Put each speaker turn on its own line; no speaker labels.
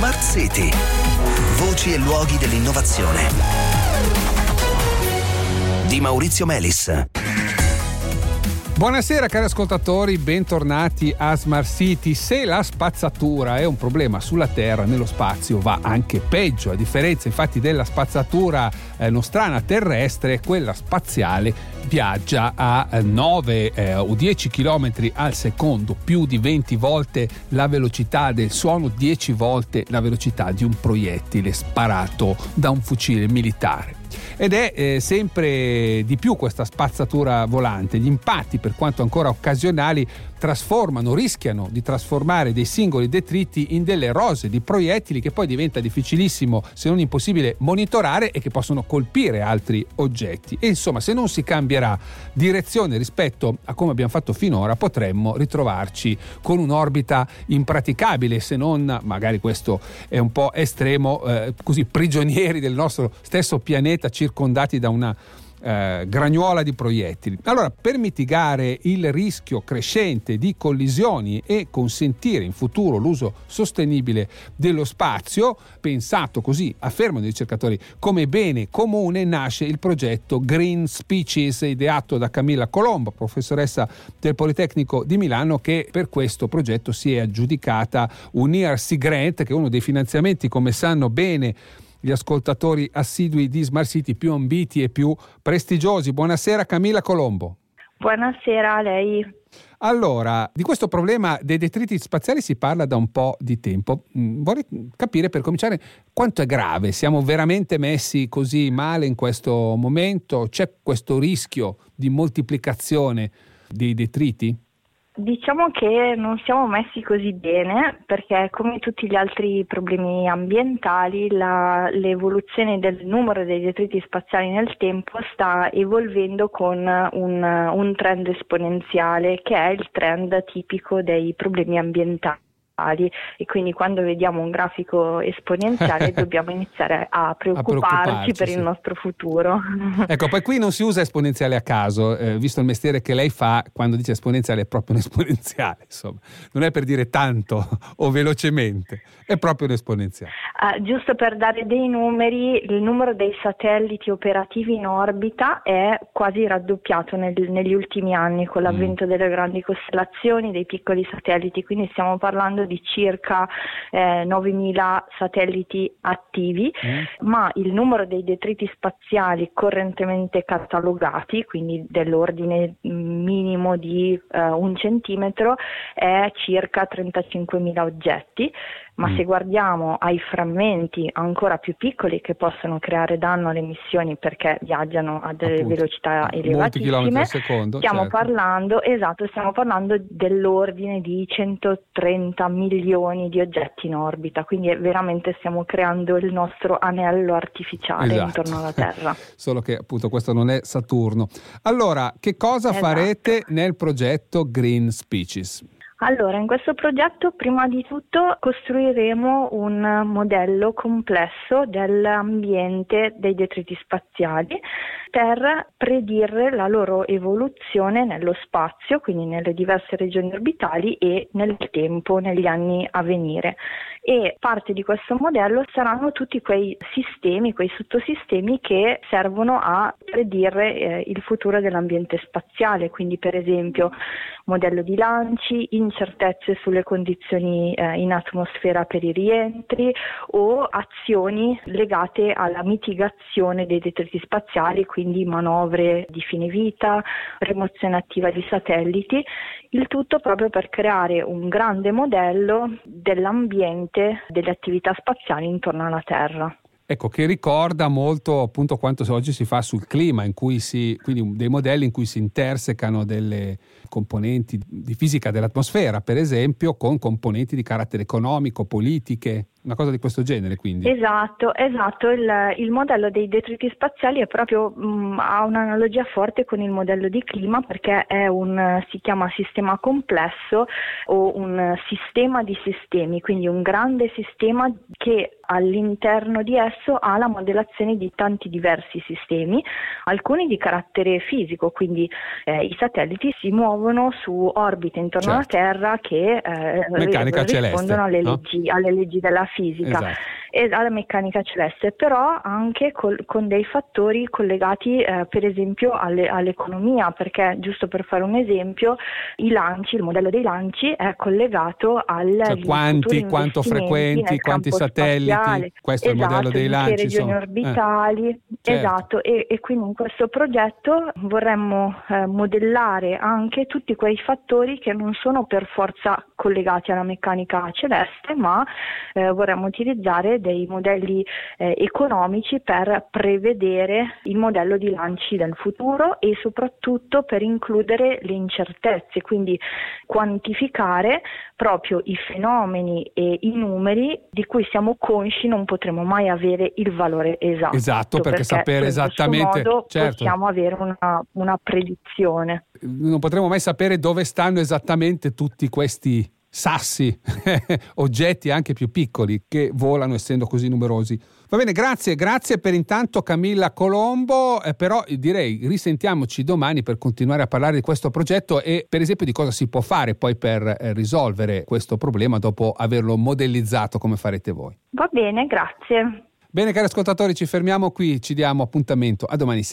Smart City. Voci e luoghi dell'innovazione. Di Maurizio Melis.
Buonasera cari ascoltatori, bentornati a Smart City. Se la spazzatura è un problema sulla Terra, nello spazio va anche peggio. A differenza infatti della spazzatura eh, nostrana terrestre, quella spaziale viaggia a 9 eh, o 10 km al secondo, più di 20 volte la velocità del suono, 10 volte la velocità di un proiettile sparato da un fucile militare ed è eh, sempre di più questa spazzatura volante. Gli impatti, per quanto ancora occasionali, trasformano, rischiano di trasformare dei singoli detriti in delle rose di proiettili che poi diventa difficilissimo, se non impossibile, monitorare e che possono colpire altri oggetti. E insomma, se non si cambierà direzione rispetto a come abbiamo fatto finora, potremmo ritrovarci con un'orbita impraticabile, se non, magari questo è un po' estremo, eh, così prigionieri del nostro stesso pianeta circondati da una eh, gragnuola di proiettili. Allora, per mitigare il rischio crescente di collisioni e consentire in futuro l'uso sostenibile dello spazio, pensato così, affermano i ricercatori, come bene comune, nasce il progetto Green Species, ideato da Camilla Colombo, professoressa del Politecnico di Milano, che per questo progetto si è aggiudicata un ERC Grant, che è uno dei finanziamenti, come sanno bene, gli ascoltatori assidui di Smart City più ambiti e più prestigiosi. Buonasera Camilla Colombo.
Buonasera a lei.
Allora, di questo problema dei detriti spaziali si parla da un po' di tempo. Mm, vorrei capire per cominciare quanto è grave. Siamo veramente messi così male in questo momento? C'è questo rischio di moltiplicazione dei detriti?
Diciamo che non siamo messi così bene perché come tutti gli altri problemi ambientali la, l'evoluzione del numero dei detriti spaziali nel tempo sta evolvendo con un, un trend esponenziale che è il trend tipico dei problemi ambientali esponenziali e quindi quando vediamo un grafico esponenziale dobbiamo iniziare a preoccuparci, a preoccuparci per sì. il nostro futuro.
Ecco, poi qui non si usa esponenziale a caso, eh, visto il mestiere che lei fa, quando dice esponenziale è proprio un esponenziale, insomma, non è per dire tanto o velocemente, è proprio un esponenziale.
Uh, giusto per dare dei numeri, il numero dei satelliti operativi in orbita è quasi raddoppiato nel, negli ultimi anni con l'avvento mm. delle grandi costellazioni, dei piccoli satelliti, quindi stiamo parlando di circa eh, 9.000 satelliti attivi, mm. ma il numero dei detriti spaziali correntemente catalogati, quindi dell'ordine minimo di eh, un centimetro, è circa 35.000 oggetti ma mm. se guardiamo ai frammenti ancora più piccoli che possono creare danno alle missioni perché viaggiano a delle Appunto. velocità elevatissime,
secondo,
stiamo
certo.
parlando, esatto, stiamo parlando dell'ordine di 130 milioni di oggetti in orbita, quindi veramente stiamo creando il nostro anello artificiale esatto. intorno alla Terra.
Solo che appunto questo non è Saturno. Allora, che cosa esatto. farete nel progetto Green Species?
Allora, in questo progetto prima di tutto costruiremo un modello complesso dell'ambiente dei detriti spaziali per predire la loro evoluzione nello spazio, quindi nelle diverse regioni orbitali e nel tempo, negli anni a venire. E parte di questo modello saranno tutti quei sistemi, quei sottosistemi che servono a predire eh, il futuro dell'ambiente spaziale, quindi per esempio modello di lanci, incertezze sulle condizioni eh, in atmosfera per i rientri o azioni legate alla mitigazione dei detriti spaziali, quindi manovre di fine vita, rimozione attiva di satelliti, il tutto proprio per creare un grande modello dell'ambiente delle attività spaziali intorno alla Terra.
Ecco, che ricorda molto appunto quanto oggi si fa sul clima, in cui si, quindi dei modelli in cui si intersecano delle componenti di fisica dell'atmosfera, per esempio, con componenti di carattere economico, politiche, una cosa di questo genere quindi.
Esatto, esatto. Il, il modello dei detriti spaziali è proprio, mh, mm, ha un'analogia forte con il modello di clima perché è un, si chiama sistema complesso o un sistema di sistemi, quindi un grande sistema che all'interno di esso ha la modellazione di tanti diversi sistemi, alcuni di carattere fisico, quindi eh, i satelliti si muovono su orbite intorno
certo.
alla Terra che eh, rispondono
celeste,
alle,
no?
leggi, alle leggi della fisica.
Esatto
e alla meccanica celeste, però anche col, con dei fattori collegati eh, per esempio alle, all'economia, perché giusto per fare un esempio, i lanci, il modello dei lanci è collegato al
cioè, quanti, quanto frequenti, quanti satelliti,
spaziale.
questo è il
esatto,
modello dei lanci.
Che regioni
insomma.
orbitali,
Eh, certo.
esatto, e, e, quindi in questo progetto vorremmo eh, modellare anche tutti quei fattori che non sono per forza collegati alla meccanica celeste, ma eh, vorremmo utilizzare dei modelli eh, economici per prevedere il modello di lanci del futuro e soprattutto per includere le incertezze, quindi quantificare proprio i fenomeni e i numeri di cui siamo consci non potremo mai avere il valore esatto.
Esatto, perché, sapere
in questo
esattamente
modo
certo.
possiamo avere una, una predizione.
Non potremo mai sapere dove stanno esattamente tutti questi sassi, oggetti anche più piccoli che volano essendo così numerosi. Va bene, grazie, grazie per intanto Camilla Colombo, eh, però direi risentiamoci domani per continuare a parlare di questo progetto e per esempio di cosa si può fare poi per eh, risolvere questo problema dopo averlo modellizzato come farete voi.
Va bene, grazie.
Bene cari ascoltatori, ci fermiamo qui, ci diamo appuntamento a domani sera.